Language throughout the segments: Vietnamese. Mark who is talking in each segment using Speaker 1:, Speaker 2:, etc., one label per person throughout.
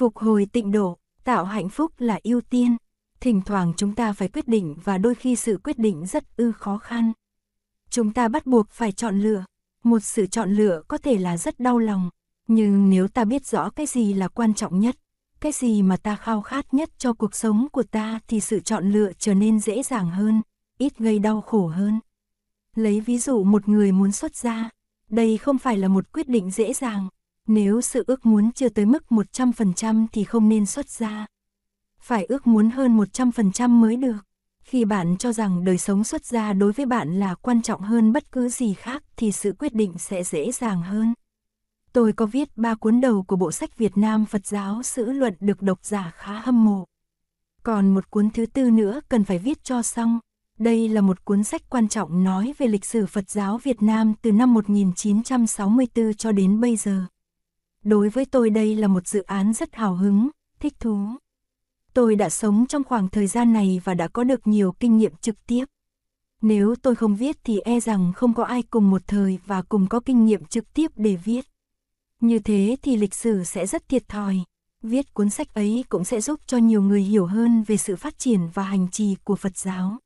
Speaker 1: Phục hồi tịnh độ, tạo hạnh phúc là ưu tiên. Thỉnh thoảng chúng ta phải quyết định và đôi khi sự quyết định rất ư khó khăn. Chúng ta bắt buộc phải chọn lựa. Một sự chọn lựa có thể là rất đau lòng, nhưng nếu ta biết rõ cái gì là quan trọng nhất, cái gì mà ta khao khát nhất cho cuộc sống của ta thì sự chọn lựa trở nên dễ dàng hơn, ít gây đau khổ hơn. Lấy ví dụ một người muốn xuất gia, đây không phải là một quyết định dễ dàng, nếu sự ước muốn chưa tới mức 100% thì không nên xuất ra Phải ước muốn hơn 100% mới được. Khi bạn cho rằng đời sống xuất gia đối với bạn là quan trọng hơn bất cứ gì khác thì sự quyết định sẽ dễ dàng hơn. Tôi có viết ba cuốn đầu của bộ sách Việt Nam Phật giáo sử luận được độc giả khá hâm mộ. Còn một cuốn thứ tư nữa cần phải viết cho xong. Đây là một cuốn sách quan trọng nói về lịch sử Phật giáo Việt Nam từ năm 1964 cho đến bây giờ. Đối với tôi đây là một dự án rất hào hứng, thích thú. Tôi đã sống trong khoảng thời gian này và đã có được nhiều kinh nghiệm trực tiếp. Nếu tôi không viết thì e rằng không có ai cùng một thời và cùng có kinh nghiệm trực tiếp để viết. Như thế thì lịch sử sẽ rất thiệt thòi. Viết cuốn sách ấy cũng sẽ giúp cho nhiều người hiểu hơn về sự phát triển và hành trì của Phật giáo.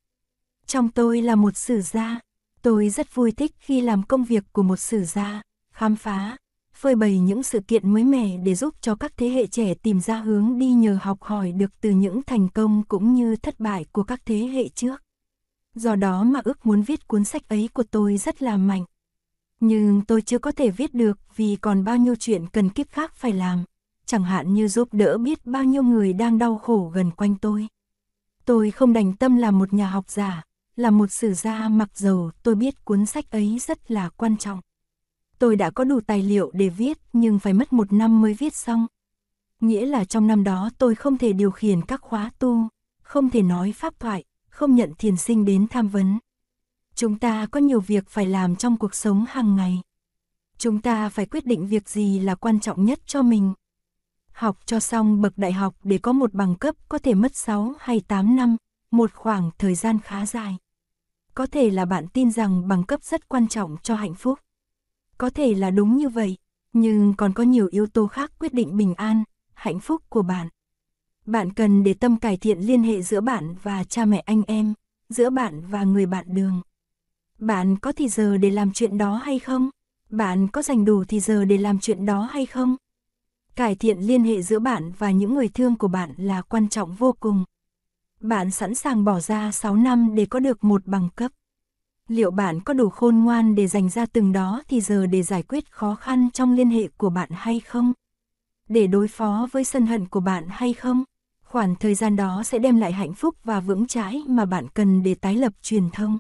Speaker 1: Trong tôi là một sử gia, tôi rất vui thích khi làm công việc của một sử gia, khám phá, phơi bày những sự kiện mới mẻ để giúp cho các thế hệ trẻ tìm ra hướng đi nhờ học hỏi được từ những thành công cũng như thất bại của các thế hệ trước. Do đó mà ước muốn viết cuốn sách ấy của tôi rất là mạnh. Nhưng tôi chưa có thể viết được vì còn bao nhiêu chuyện cần kiếp khác phải làm, chẳng hạn như giúp đỡ biết bao nhiêu người đang đau khổ gần quanh tôi. Tôi không đành tâm làm một nhà học giả, là một sử gia mặc dầu tôi biết cuốn sách ấy rất là quan trọng. Tôi đã có đủ tài liệu để viết nhưng phải mất một năm mới viết xong. Nghĩa là trong năm đó tôi không thể điều khiển các khóa tu, không thể nói pháp thoại, không nhận thiền sinh đến tham vấn. Chúng ta có nhiều việc phải làm trong cuộc sống hàng ngày. Chúng ta phải quyết định việc gì là quan trọng nhất cho mình. Học cho xong bậc đại học để có một bằng cấp có thể mất 6 hay 8 năm, một khoảng thời gian khá dài. Có thể là bạn tin rằng bằng cấp rất quan trọng cho hạnh phúc. Có thể là đúng như vậy, nhưng còn có nhiều yếu tố khác quyết định bình an, hạnh phúc của bạn. Bạn cần để tâm cải thiện liên hệ giữa bạn và cha mẹ anh em, giữa bạn và người bạn đường. Bạn có thì giờ để làm chuyện đó hay không? Bạn có dành đủ thì giờ để làm chuyện đó hay không? Cải thiện liên hệ giữa bạn và những người thương của bạn là quan trọng vô cùng. Bạn sẵn sàng bỏ ra 6 năm để có được một bằng cấp. Liệu bạn có đủ khôn ngoan để dành ra từng đó thì giờ để giải quyết khó khăn trong liên hệ của bạn hay không? Để đối phó với sân hận của bạn hay không? khoảng thời gian đó sẽ đem lại hạnh phúc và vững chãi mà bạn cần để tái lập truyền thông.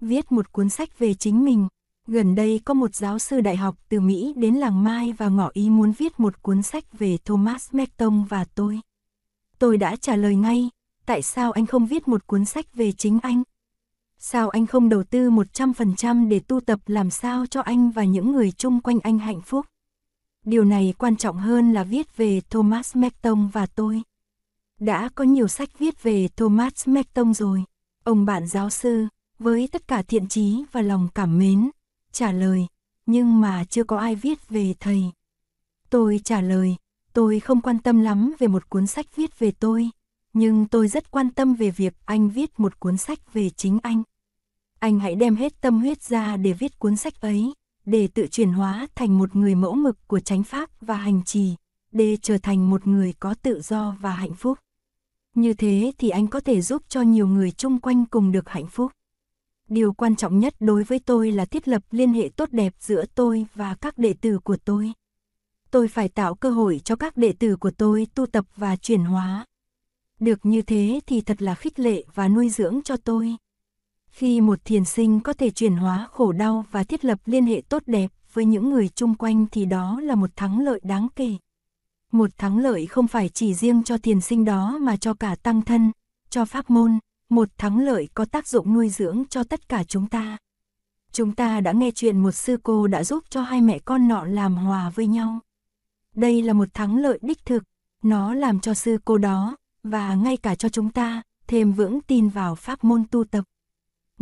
Speaker 1: Viết một cuốn sách về chính mình. Gần đây có một giáo sư đại học từ Mỹ đến làng Mai và ngỏ ý muốn viết một cuốn sách về Thomas Merton và tôi. Tôi đã trả lời ngay, tại sao anh không viết một cuốn sách về chính anh? Sao anh không đầu tư 100% để tu tập làm sao cho anh và những người chung quanh anh hạnh phúc? Điều này quan trọng hơn là viết về Thomas Merton và tôi. Đã có nhiều sách viết về Thomas Merton rồi. Ông bạn giáo sư, với tất cả thiện trí và lòng cảm mến, trả lời, nhưng mà chưa có ai viết về thầy. Tôi trả lời, tôi không quan tâm lắm về một cuốn sách viết về tôi, nhưng tôi rất quan tâm về việc anh viết một cuốn sách về chính anh. Anh hãy đem hết tâm huyết ra để viết cuốn sách ấy, để tự chuyển hóa thành một người mẫu mực của chánh pháp và hành trì, để trở thành một người có tự do và hạnh phúc. Như thế thì anh có thể giúp cho nhiều người chung quanh cùng được hạnh phúc. Điều quan trọng nhất đối với tôi là thiết lập liên hệ tốt đẹp giữa tôi và các đệ tử của tôi. Tôi phải tạo cơ hội cho các đệ tử của tôi tu tập và chuyển hóa. Được như thế thì thật là khích lệ và nuôi dưỡng cho tôi. Khi một thiền sinh có thể chuyển hóa khổ đau và thiết lập liên hệ tốt đẹp với những người chung quanh thì đó là một thắng lợi đáng kể. Một thắng lợi không phải chỉ riêng cho thiền sinh đó mà cho cả tăng thân, cho pháp môn, một thắng lợi có tác dụng nuôi dưỡng cho tất cả chúng ta. Chúng ta đã nghe chuyện một sư cô đã giúp cho hai mẹ con nọ làm hòa với nhau. Đây là một thắng lợi đích thực, nó làm cho sư cô đó, và ngay cả cho chúng ta, thêm vững tin vào pháp môn tu tập.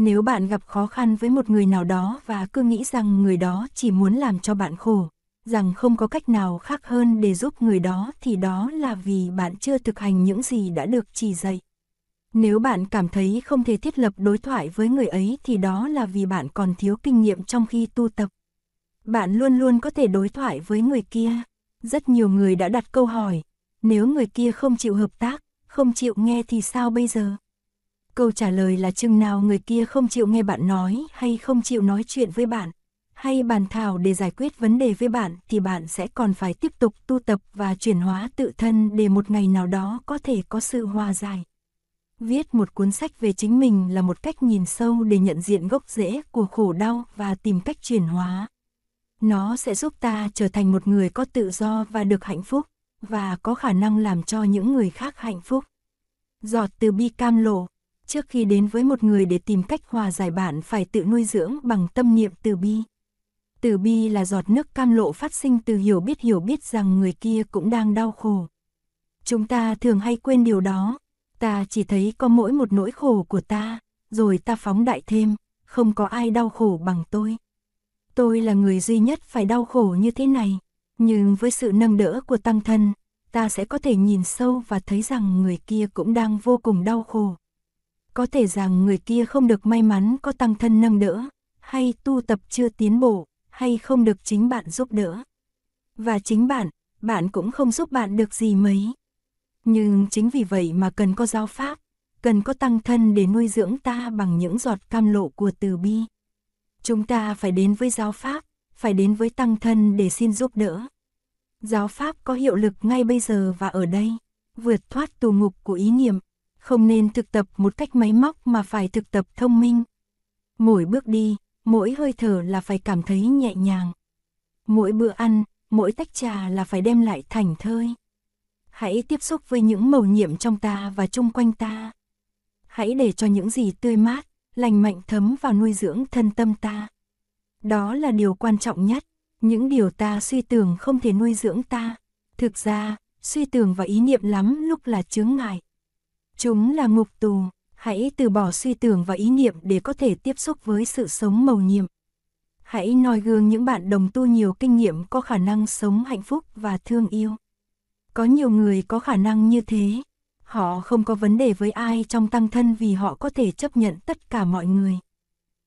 Speaker 1: Nếu bạn gặp khó khăn với một người nào đó và cứ nghĩ rằng người đó chỉ muốn làm cho bạn khổ, rằng không có cách nào khác hơn để giúp người đó thì đó là vì bạn chưa thực hành những gì đã được chỉ dạy. Nếu bạn cảm thấy không thể thiết lập đối thoại với người ấy thì đó là vì bạn còn thiếu kinh nghiệm trong khi tu tập. Bạn luôn luôn có thể đối thoại với người kia. Rất nhiều người đã đặt câu hỏi, nếu người kia không chịu hợp tác, không chịu nghe thì sao bây giờ? Câu trả lời là chừng nào người kia không chịu nghe bạn nói hay không chịu nói chuyện với bạn, hay bàn thảo để giải quyết vấn đề với bạn thì bạn sẽ còn phải tiếp tục tu tập và chuyển hóa tự thân để một ngày nào đó có thể có sự hòa giải. Viết một cuốn sách về chính mình là một cách nhìn sâu để nhận diện gốc rễ của khổ đau và tìm cách chuyển hóa. Nó sẽ giúp ta trở thành một người có tự do và được hạnh phúc, và có khả năng làm cho những người khác hạnh phúc. Giọt từ bi cam lộ, trước khi đến với một người để tìm cách hòa giải bạn phải tự nuôi dưỡng bằng tâm niệm từ bi. Từ bi là giọt nước cam lộ phát sinh từ hiểu biết hiểu biết rằng người kia cũng đang đau khổ. Chúng ta thường hay quên điều đó, ta chỉ thấy có mỗi một nỗi khổ của ta, rồi ta phóng đại thêm, không có ai đau khổ bằng tôi. Tôi là người duy nhất phải đau khổ như thế này, nhưng với sự nâng đỡ của tăng thân, ta sẽ có thể nhìn sâu và thấy rằng người kia cũng đang vô cùng đau khổ. Có thể rằng người kia không được may mắn có tăng thân nâng đỡ, hay tu tập chưa tiến bộ, hay không được chính bạn giúp đỡ. Và chính bạn, bạn cũng không giúp bạn được gì mấy. Nhưng chính vì vậy mà cần có giáo pháp, cần có tăng thân để nuôi dưỡng ta bằng những giọt cam lộ của từ bi. Chúng ta phải đến với giáo pháp, phải đến với tăng thân để xin giúp đỡ. Giáo pháp có hiệu lực ngay bây giờ và ở đây, vượt thoát tù ngục của ý niệm, không nên thực tập một cách máy móc mà phải thực tập thông minh. Mỗi bước đi, mỗi hơi thở là phải cảm thấy nhẹ nhàng. Mỗi bữa ăn, mỗi tách trà là phải đem lại thành thơi. Hãy tiếp xúc với những màu nhiệm trong ta và chung quanh ta. Hãy để cho những gì tươi mát, lành mạnh thấm vào nuôi dưỡng thân tâm ta. Đó là điều quan trọng nhất, những điều ta suy tưởng không thể nuôi dưỡng ta. Thực ra, suy tưởng và ý niệm lắm lúc là chướng ngại. Chúng là ngục tù, hãy từ bỏ suy tưởng và ý niệm để có thể tiếp xúc với sự sống màu nhiệm. Hãy noi gương những bạn đồng tu nhiều kinh nghiệm có khả năng sống hạnh phúc và thương yêu. Có nhiều người có khả năng như thế, Họ không có vấn đề với ai trong tăng thân vì họ có thể chấp nhận tất cả mọi người.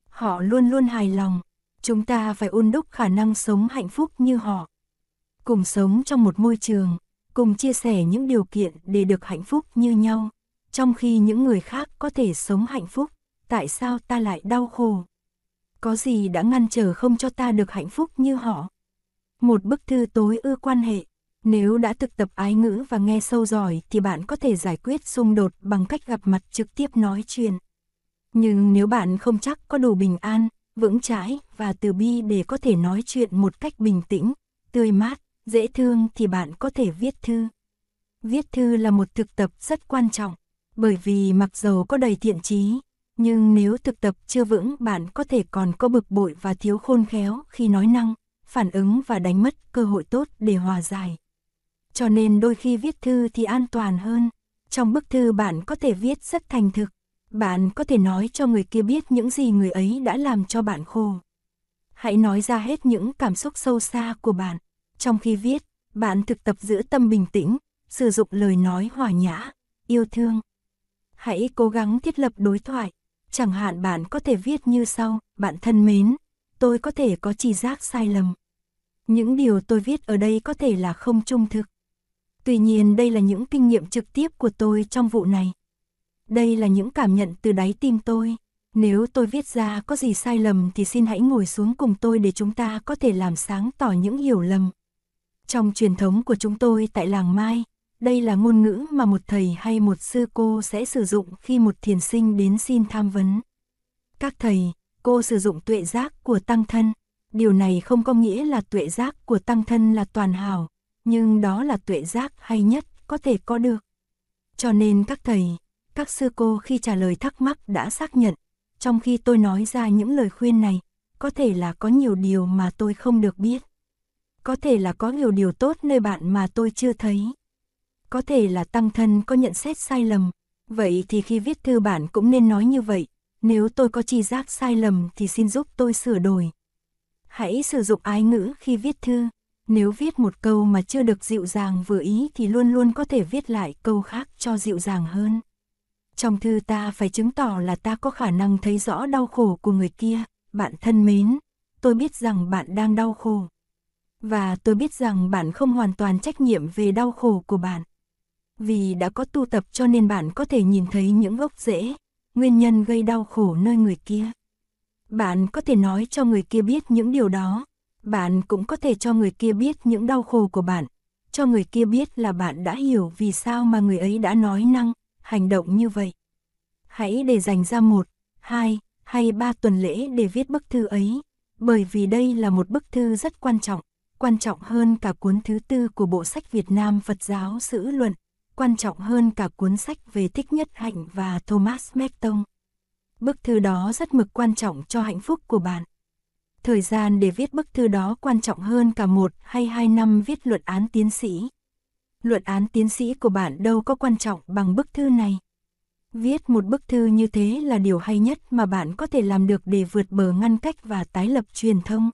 Speaker 1: Họ luôn luôn hài lòng. Chúng ta phải ôn đúc khả năng sống hạnh phúc như họ. Cùng sống trong một môi trường, cùng chia sẻ những điều kiện để được hạnh phúc như nhau. Trong khi những người khác có thể sống hạnh phúc, tại sao ta lại đau khổ? Có gì đã ngăn trở không cho ta được hạnh phúc như họ? Một bức thư tối ưa quan hệ, nếu đã thực tập ái ngữ và nghe sâu giỏi thì bạn có thể giải quyết xung đột bằng cách gặp mặt trực tiếp nói chuyện. Nhưng nếu bạn không chắc có đủ bình an, vững chãi và từ bi để có thể nói chuyện một cách bình tĩnh, tươi mát, dễ thương thì bạn có thể viết thư. Viết thư là một thực tập rất quan trọng, bởi vì mặc dầu có đầy thiện trí, nhưng nếu thực tập chưa vững bạn có thể còn có bực bội và thiếu khôn khéo khi nói năng, phản ứng và đánh mất cơ hội tốt để hòa giải cho nên đôi khi viết thư thì an toàn hơn. Trong bức thư bạn có thể viết rất thành thực, bạn có thể nói cho người kia biết những gì người ấy đã làm cho bạn khổ. Hãy nói ra hết những cảm xúc sâu xa của bạn. Trong khi viết, bạn thực tập giữ tâm bình tĩnh, sử dụng lời nói hòa nhã, yêu thương. Hãy cố gắng thiết lập đối thoại. Chẳng hạn bạn có thể viết như sau, bạn thân mến, tôi có thể có chỉ giác sai lầm. Những điều tôi viết ở đây có thể là không trung thực. Tuy nhiên đây là những kinh nghiệm trực tiếp của tôi trong vụ này. Đây là những cảm nhận từ đáy tim tôi. Nếu tôi viết ra có gì sai lầm thì xin hãy ngồi xuống cùng tôi để chúng ta có thể làm sáng tỏ những hiểu lầm. Trong truyền thống của chúng tôi tại làng Mai, đây là ngôn ngữ mà một thầy hay một sư cô sẽ sử dụng khi một thiền sinh đến xin tham vấn. Các thầy, cô sử dụng tuệ giác của tăng thân. Điều này không có nghĩa là tuệ giác của tăng thân là toàn hảo, nhưng đó là tuệ giác hay nhất có thể có được. Cho nên các thầy, các sư cô khi trả lời thắc mắc đã xác nhận, trong khi tôi nói ra những lời khuyên này, có thể là có nhiều điều mà tôi không được biết. Có thể là có nhiều điều tốt nơi bạn mà tôi chưa thấy. Có thể là tăng thân có nhận xét sai lầm, vậy thì khi viết thư bản cũng nên nói như vậy, nếu tôi có chi giác sai lầm thì xin giúp tôi sửa đổi. Hãy sử dụng ái ngữ khi viết thư, Nếu viết một câu mà chưa được dịu dàng vừa ý thì luôn luôn có thể viết lại câu khác cho dịu dàng hơn. Trong thư ta phải chứng tỏ là ta có khả năng thấy rõ đau khổ của người kia, bạn thân mến, tôi biết rằng bạn đang đau khổ. Và tôi biết rằng bạn không hoàn toàn trách nhiệm về đau khổ của bạn. Vì đã có tu tập cho nên bạn có thể nhìn thấy những gốc rễ, nguyên nhân gây đau khổ nơi người kia. Bạn có thể nói cho người kia biết những điều đó, bạn cũng có thể cho người kia biết những đau khổ của bạn, cho người kia biết là bạn đã hiểu vì sao mà người ấy đã nói năng, hành động như vậy. Hãy để dành ra một, hai hay ba tuần lễ để viết bức thư ấy, bởi vì đây là một bức thư rất quan trọng, quan trọng hơn cả cuốn thứ tư của bộ sách Việt Nam Phật giáo Sử Luận, quan trọng hơn cả cuốn sách về Thích Nhất Hạnh và Thomas Merton. Bức thư đó rất mực quan trọng cho hạnh phúc của bạn. Thời gian để viết bức thư đó quan trọng hơn cả một hay hai năm viết luận án tiến sĩ. Luận án tiến sĩ của bạn đâu có quan trọng bằng bức thư này. Viết một bức thư như thế là điều hay nhất mà bạn có thể làm được để vượt bờ ngăn cách và tái lập truyền thông.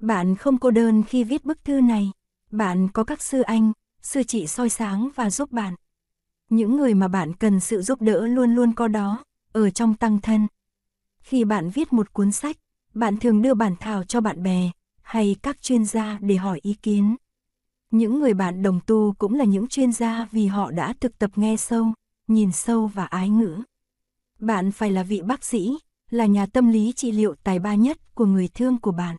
Speaker 1: Bạn không cô đơn khi viết bức thư này. Bạn có các sư anh, sư chị soi sáng và giúp bạn. Những người mà bạn cần sự giúp đỡ luôn luôn có đó, ở trong tăng thân. Khi bạn viết một cuốn sách, bạn thường đưa bản thảo cho bạn bè hay các chuyên gia để hỏi ý kiến. Những người bạn đồng tu cũng là những chuyên gia vì họ đã thực tập nghe sâu, nhìn sâu và ái ngữ. Bạn phải là vị bác sĩ, là nhà tâm lý trị liệu tài ba nhất của người thương của bạn.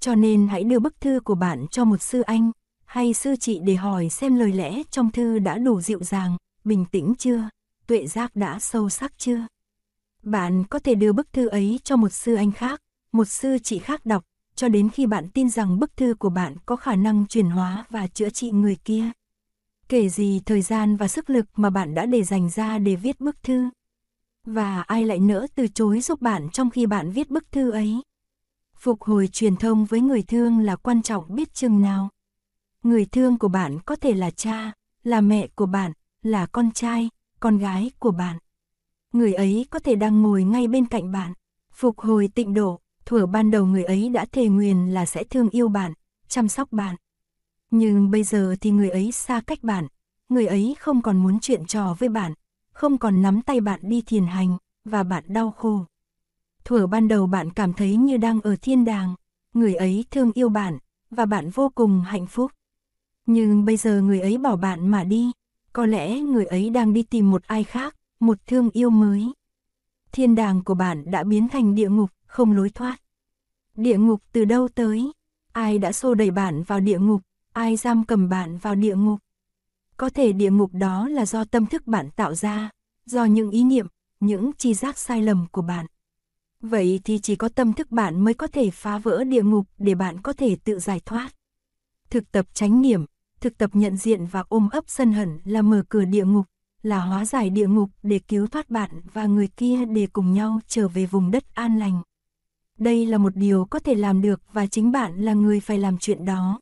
Speaker 1: Cho nên hãy đưa bức thư của bạn cho một sư anh hay sư chị để hỏi xem lời lẽ trong thư đã đủ dịu dàng, bình tĩnh chưa, tuệ giác đã sâu sắc chưa. Bạn có thể đưa bức thư ấy cho một sư anh khác, một sư chị khác đọc, cho đến khi bạn tin rằng bức thư của bạn có khả năng chuyển hóa và chữa trị người kia. Kể gì thời gian và sức lực mà bạn đã để dành ra để viết bức thư. Và ai lại nỡ từ chối giúp bạn trong khi bạn viết bức thư ấy. Phục hồi truyền thông với người thương là quan trọng biết chừng nào. Người thương của bạn có thể là cha, là mẹ của bạn, là con trai, con gái của bạn. Người ấy có thể đang ngồi ngay bên cạnh bạn. Phục hồi tịnh độ, thuở ban đầu người ấy đã thề nguyền là sẽ thương yêu bạn, chăm sóc bạn. Nhưng bây giờ thì người ấy xa cách bạn, người ấy không còn muốn chuyện trò với bạn, không còn nắm tay bạn đi thiền hành, và bạn đau khổ. Thuở ban đầu bạn cảm thấy như đang ở thiên đàng, người ấy thương yêu bạn, và bạn vô cùng hạnh phúc. Nhưng bây giờ người ấy bỏ bạn mà đi, có lẽ người ấy đang đi tìm một ai khác, một thương yêu mới. Thiên đàng của bạn đã biến thành địa ngục, không lối thoát. Địa ngục từ đâu tới? Ai đã xô đẩy bạn vào địa ngục? Ai giam cầm bạn vào địa ngục? Có thể địa ngục đó là do tâm thức bạn tạo ra, do những ý niệm, những chi giác sai lầm của bạn. Vậy thì chỉ có tâm thức bạn mới có thể phá vỡ địa ngục để bạn có thể tự giải thoát. Thực tập chánh niệm, thực tập nhận diện và ôm ấp sân hận là mở cửa địa ngục, là hóa giải địa ngục để cứu thoát bạn và người kia để cùng nhau trở về vùng đất an lành. Đây là một điều có thể làm được và chính bạn là người phải làm chuyện đó.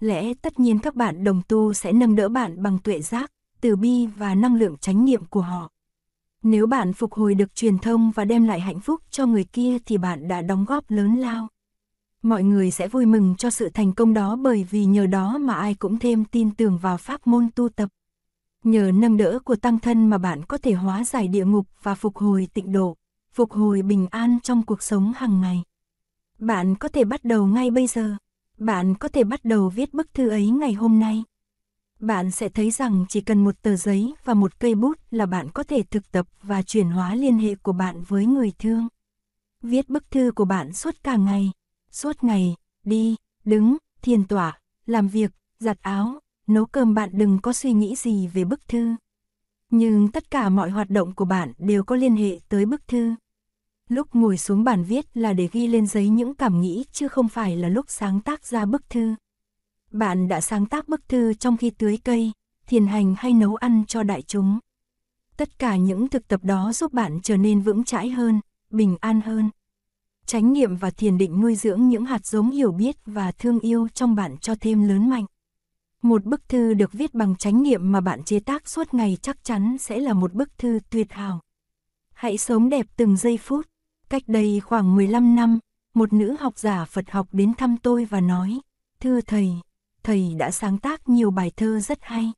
Speaker 1: Lẽ tất nhiên các bạn đồng tu sẽ nâng đỡ bạn bằng tuệ giác, từ bi và năng lượng chánh niệm của họ. Nếu bạn phục hồi được truyền thông và đem lại hạnh phúc cho người kia thì bạn đã đóng góp lớn lao. Mọi người sẽ vui mừng cho sự thành công đó bởi vì nhờ đó mà ai cũng thêm tin tưởng vào pháp môn tu tập. Nhờ nâng đỡ của tăng thân mà bạn có thể hóa giải địa ngục và phục hồi tịnh độ, phục hồi bình an trong cuộc sống hàng ngày. Bạn có thể bắt đầu ngay bây giờ. Bạn có thể bắt đầu viết bức thư ấy ngày hôm nay. Bạn sẽ thấy rằng chỉ cần một tờ giấy và một cây bút là bạn có thể thực tập và chuyển hóa liên hệ của bạn với người thương. Viết bức thư của bạn suốt cả ngày, suốt ngày, đi, đứng, thiền tỏa, làm việc, giặt áo, nấu cơm bạn đừng có suy nghĩ gì về bức thư. Nhưng tất cả mọi hoạt động của bạn đều có liên hệ tới bức thư. Lúc ngồi xuống bàn viết là để ghi lên giấy những cảm nghĩ chứ không phải là lúc sáng tác ra bức thư. Bạn đã sáng tác bức thư trong khi tưới cây, thiền hành hay nấu ăn cho đại chúng. Tất cả những thực tập đó giúp bạn trở nên vững chãi hơn, bình an hơn. Chánh niệm và thiền định nuôi dưỡng những hạt giống hiểu biết và thương yêu trong bạn cho thêm lớn mạnh. Một bức thư được viết bằng chánh niệm mà bạn chế tác suốt ngày chắc chắn sẽ là một bức thư tuyệt hảo. Hãy sống đẹp từng giây phút. Cách đây khoảng 15 năm, một nữ học giả Phật học đến thăm tôi và nói, thưa thầy, thầy đã sáng tác nhiều bài thơ rất hay.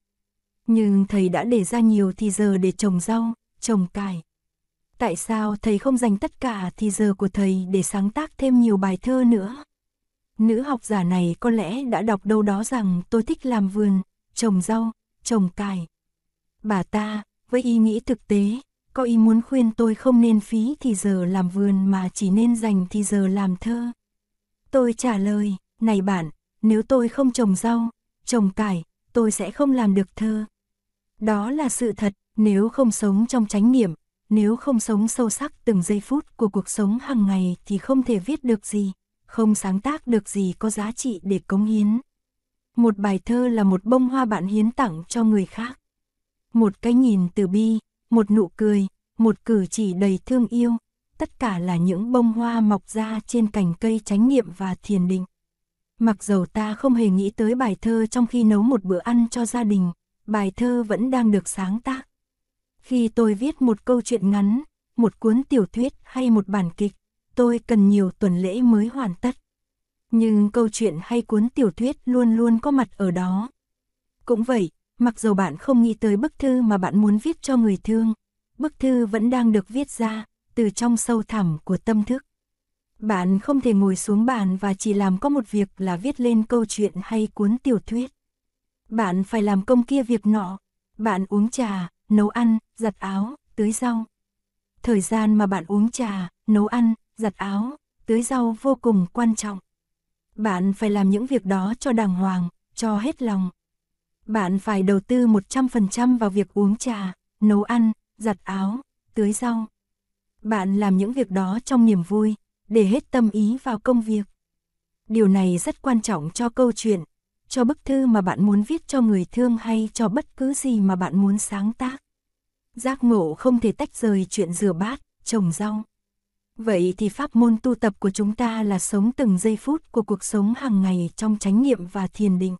Speaker 1: Nhưng thầy đã để ra nhiều thì giờ để trồng rau, trồng cải. Tại sao thầy không dành tất cả thì giờ của thầy để sáng tác thêm nhiều bài thơ nữa? Nữ học giả này có lẽ đã đọc đâu đó rằng tôi thích làm vườn, trồng rau, trồng cải. Bà ta, với ý nghĩ thực tế, có ý muốn khuyên tôi không nên phí thì giờ làm vườn mà chỉ nên dành thì giờ làm thơ. Tôi trả lời, này bạn, nếu tôi không trồng rau, trồng cải, tôi sẽ không làm được thơ. Đó là sự thật, nếu không sống trong chánh niệm, nếu không sống sâu sắc từng giây phút của cuộc sống hàng ngày thì không thể viết được gì, không sáng tác được gì có giá trị để cống hiến. Một bài thơ là một bông hoa bạn hiến tặng cho người khác. Một cái nhìn từ bi, một nụ cười, một cử chỉ đầy thương yêu, tất cả là những bông hoa mọc ra trên cành cây chánh niệm và thiền định. Mặc dầu ta không hề nghĩ tới bài thơ trong khi nấu một bữa ăn cho gia đình, bài thơ vẫn đang được sáng tác. Khi tôi viết một câu chuyện ngắn, một cuốn tiểu thuyết hay một bản kịch, tôi cần nhiều tuần lễ mới hoàn tất. Nhưng câu chuyện hay cuốn tiểu thuyết luôn luôn có mặt ở đó. Cũng vậy, mặc dù bạn không nghĩ tới bức thư mà bạn muốn viết cho người thương, bức thư vẫn đang được viết ra, từ trong sâu thẳm của tâm thức. Bạn không thể ngồi xuống bàn và chỉ làm có một việc là viết lên câu chuyện hay cuốn tiểu thuyết. Bạn phải làm công kia việc nọ. Bạn uống trà, nấu ăn, giặt áo, tưới rau. Thời gian mà bạn uống trà, nấu ăn, giặt áo, tưới rau vô cùng quan trọng. Bạn phải làm những việc đó cho đàng hoàng, cho hết lòng. Bạn phải đầu tư 100% vào việc uống trà, nấu ăn, giặt áo, tưới rau. Bạn làm những việc đó trong niềm vui, để hết tâm ý vào công việc. Điều này rất quan trọng cho câu chuyện, cho bức thư mà bạn muốn viết cho người thương hay cho bất cứ gì mà bạn muốn sáng tác. Giác ngộ không thể tách rời chuyện rửa bát, trồng rau. Vậy thì pháp môn tu tập của chúng ta là sống từng giây phút của cuộc sống hàng ngày trong chánh niệm và thiền định.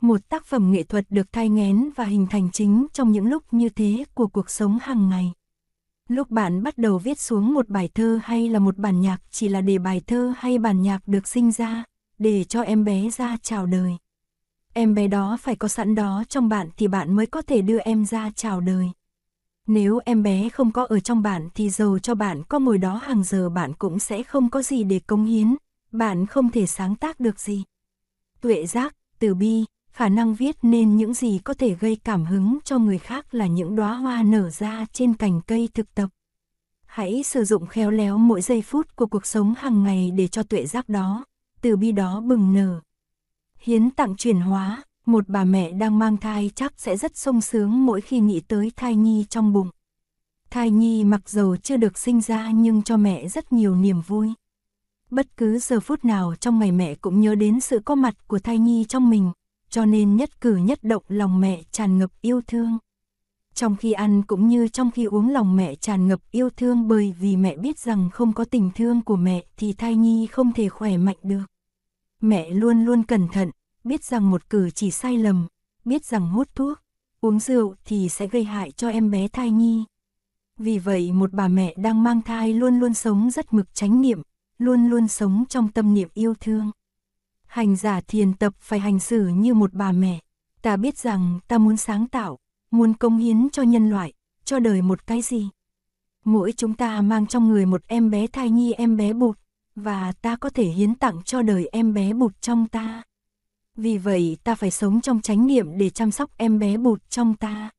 Speaker 1: Một tác phẩm nghệ thuật được thai ngén và hình thành chính trong những lúc như thế của cuộc sống hàng ngày. Lúc bạn bắt đầu viết xuống một bài thơ hay là một bản nhạc chỉ là để bài thơ hay bản nhạc được sinh ra, để cho em bé ra chào đời. Em bé đó phải có sẵn đó trong bạn thì bạn mới có thể đưa em ra chào đời. Nếu em bé không có ở trong bạn thì dầu cho bạn có ngồi đó hàng giờ bạn cũng sẽ không có gì để công hiến, bạn không thể sáng tác được gì. Tuệ giác, từ bi, khả năng viết nên những gì có thể gây cảm hứng cho người khác là những đóa hoa nở ra trên cành cây thực tập. Hãy sử dụng khéo léo mỗi giây phút của cuộc sống hàng ngày để cho tuệ giác đó, từ bi đó bừng nở. Hiến tặng chuyển hóa, một bà mẹ đang mang thai chắc sẽ rất sung sướng mỗi khi nghĩ tới thai nhi trong bụng. Thai nhi mặc dầu chưa được sinh ra nhưng cho mẹ rất nhiều niềm vui. Bất cứ giờ phút nào trong ngày mẹ cũng nhớ đến sự có mặt của thai nhi trong mình, cho nên nhất cử nhất động lòng mẹ tràn ngập yêu thương. Trong khi ăn cũng như trong khi uống lòng mẹ tràn ngập yêu thương bởi vì mẹ biết rằng không có tình thương của mẹ thì thai nhi không thể khỏe mạnh được. Mẹ luôn luôn cẩn thận, biết rằng một cử chỉ sai lầm, biết rằng hút thuốc, uống rượu thì sẽ gây hại cho em bé thai nhi. Vì vậy một bà mẹ đang mang thai luôn luôn sống rất mực chánh niệm, luôn luôn sống trong tâm niệm yêu thương. Hành giả thiền tập phải hành xử như một bà mẹ. Ta biết rằng ta muốn sáng tạo, muốn công hiến cho nhân loại, cho đời một cái gì. Mỗi chúng ta mang trong người một em bé thai nhi em bé bụt, và ta có thể hiến tặng cho đời em bé bụt trong ta. Vì vậy ta phải sống trong chánh niệm để chăm sóc em bé bụt trong ta.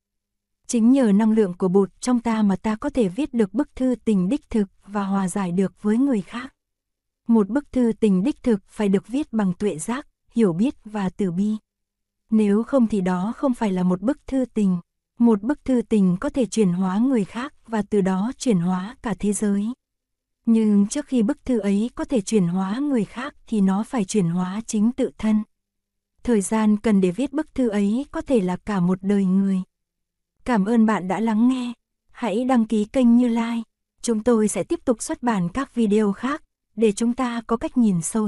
Speaker 1: Chính nhờ năng lượng của bụt trong ta mà ta có thể viết được bức thư tình đích thực và hòa giải được với người khác. Một bức thư tình đích thực phải được viết bằng tuệ giác, hiểu biết và từ bi. Nếu không thì đó không phải là một bức thư tình. Một bức thư tình có thể chuyển hóa người khác và từ đó chuyển hóa cả thế giới. Nhưng trước khi bức thư ấy có thể chuyển hóa người khác thì nó phải chuyển hóa chính tự thân. Thời gian cần để viết bức thư ấy có thể là cả một đời người. Cảm ơn bạn đã lắng nghe. Hãy đăng ký kênh Như Lai. Chúng tôi sẽ tiếp tục xuất bản các video khác để chúng ta có cách nhìn sâu